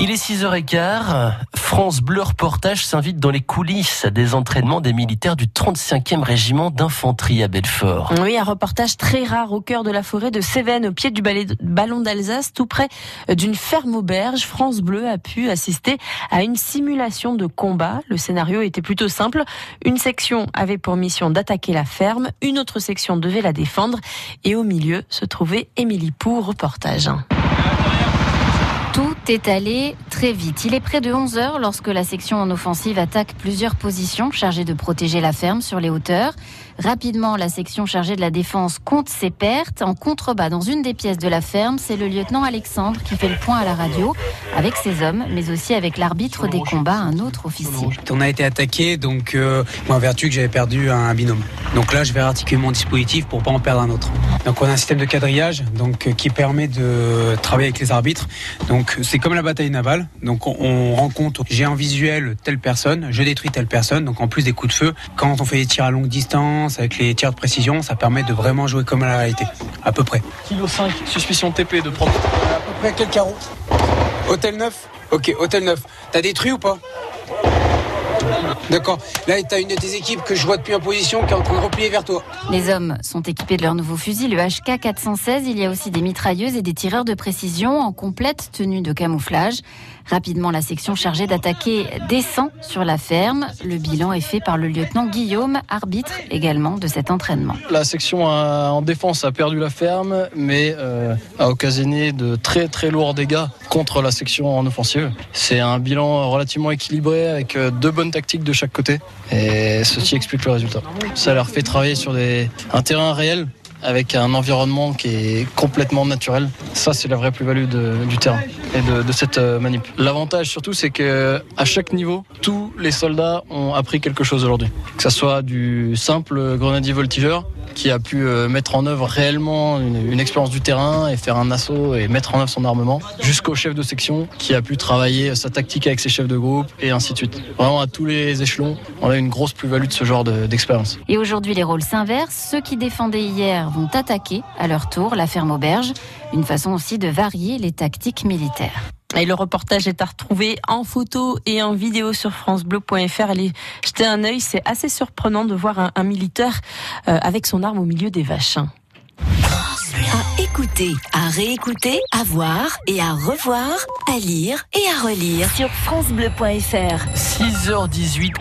Il est 6h15. France Bleu Reportage s'invite dans les coulisses des entraînements des militaires du 35e régiment d'infanterie à Belfort. Oui, un reportage très rare au cœur de la forêt de Cévennes, au pied du ballon d'Alsace, tout près d'une ferme auberge. France Bleu a pu assister à une simulation de combat. Le scénario était plutôt simple. Une section avait pour mission d'attaquer la ferme, une autre section devait la défendre et au milieu se trouvait Émilie Pou, reportage. Tout est allé très vite. Il est près de 11 heures lorsque la section en offensive attaque plusieurs positions chargées de protéger la ferme sur les hauteurs. Rapidement, la section chargée de la défense compte ses pertes. En contrebas, dans une des pièces de la ferme, c'est le lieutenant Alexandre qui fait le point à la radio avec ses hommes, mais aussi avec l'arbitre des combats, un autre officier. On a été attaqué, donc euh, moi, vertu que j'avais perdu un binôme. Donc là, je vais articuler mon dispositif pour pas en perdre un autre. Donc on a un système de quadrillage, donc euh, qui permet de travailler avec les arbitres. Donc c'est comme la bataille navale. Donc on, compte, j'ai en visuel telle personne, je détruis telle personne. Donc en plus des coups de feu, quand on fait des tirs à longue distance avec les tirs de précision, ça permet de vraiment jouer comme à la réalité, à peu près. Kilo 5, suspicion TP de prendre. À peu près quel carreau? Hôtel 9 Ok, hôtel 9. T'as détruit ou pas? D'accord. Là, t'as une de tes équipes que je vois depuis en position qui est en train de replier vers toi. Les hommes sont équipés de leur nouveau fusil, le HK 416. Il y a aussi des mitrailleuses et des tireurs de précision en complète tenue de camouflage. Rapidement, la section chargée d'attaquer descend sur la ferme. Le bilan est fait par le lieutenant Guillaume, arbitre également de cet entraînement. La section en défense a perdu la ferme, mais euh, a occasionné de très très lourds dégâts contre la section en offensive. C'est un bilan relativement équilibré avec euh, deux bonnes tactiques de chaque côté, et ceci explique le résultat. Ça leur fait travailler sur des, un terrain réel avec un environnement qui est complètement naturel. Ça, c'est la vraie plus-value du terrain et de, de cette euh, manip. L'avantage surtout, c'est que à chaque niveau, tous les soldats ont appris quelque chose aujourd'hui. Que ce soit du simple grenadier voltigeur qui a pu euh, mettre en œuvre réellement une, une, expérience du terrain et faire un assaut et mettre en œuvre son armement, jusqu'au chef de section qui a pu travailler sa tactique avec ses chefs de groupe et ainsi de suite. Vraiment à tous les échelons, on a une grosse plus-value de ce genre d'expérience. De, et aujourd'hui, les rôles s'inversent. Ceux qui défendaient hier vont attaquer à leur tour la ferme auberge, une façon aussi de varier les tactiques militaires. Et le reportage est à retrouver en photo et en vidéo sur francebleu.fr. Allez jeter un œil, c'est assez surprenant de voir un, un militaire euh, avec son arme au milieu des vaches. À écouter, à réécouter, à voir et à revoir, à lire et à relire sur francebleu.fr. 6h18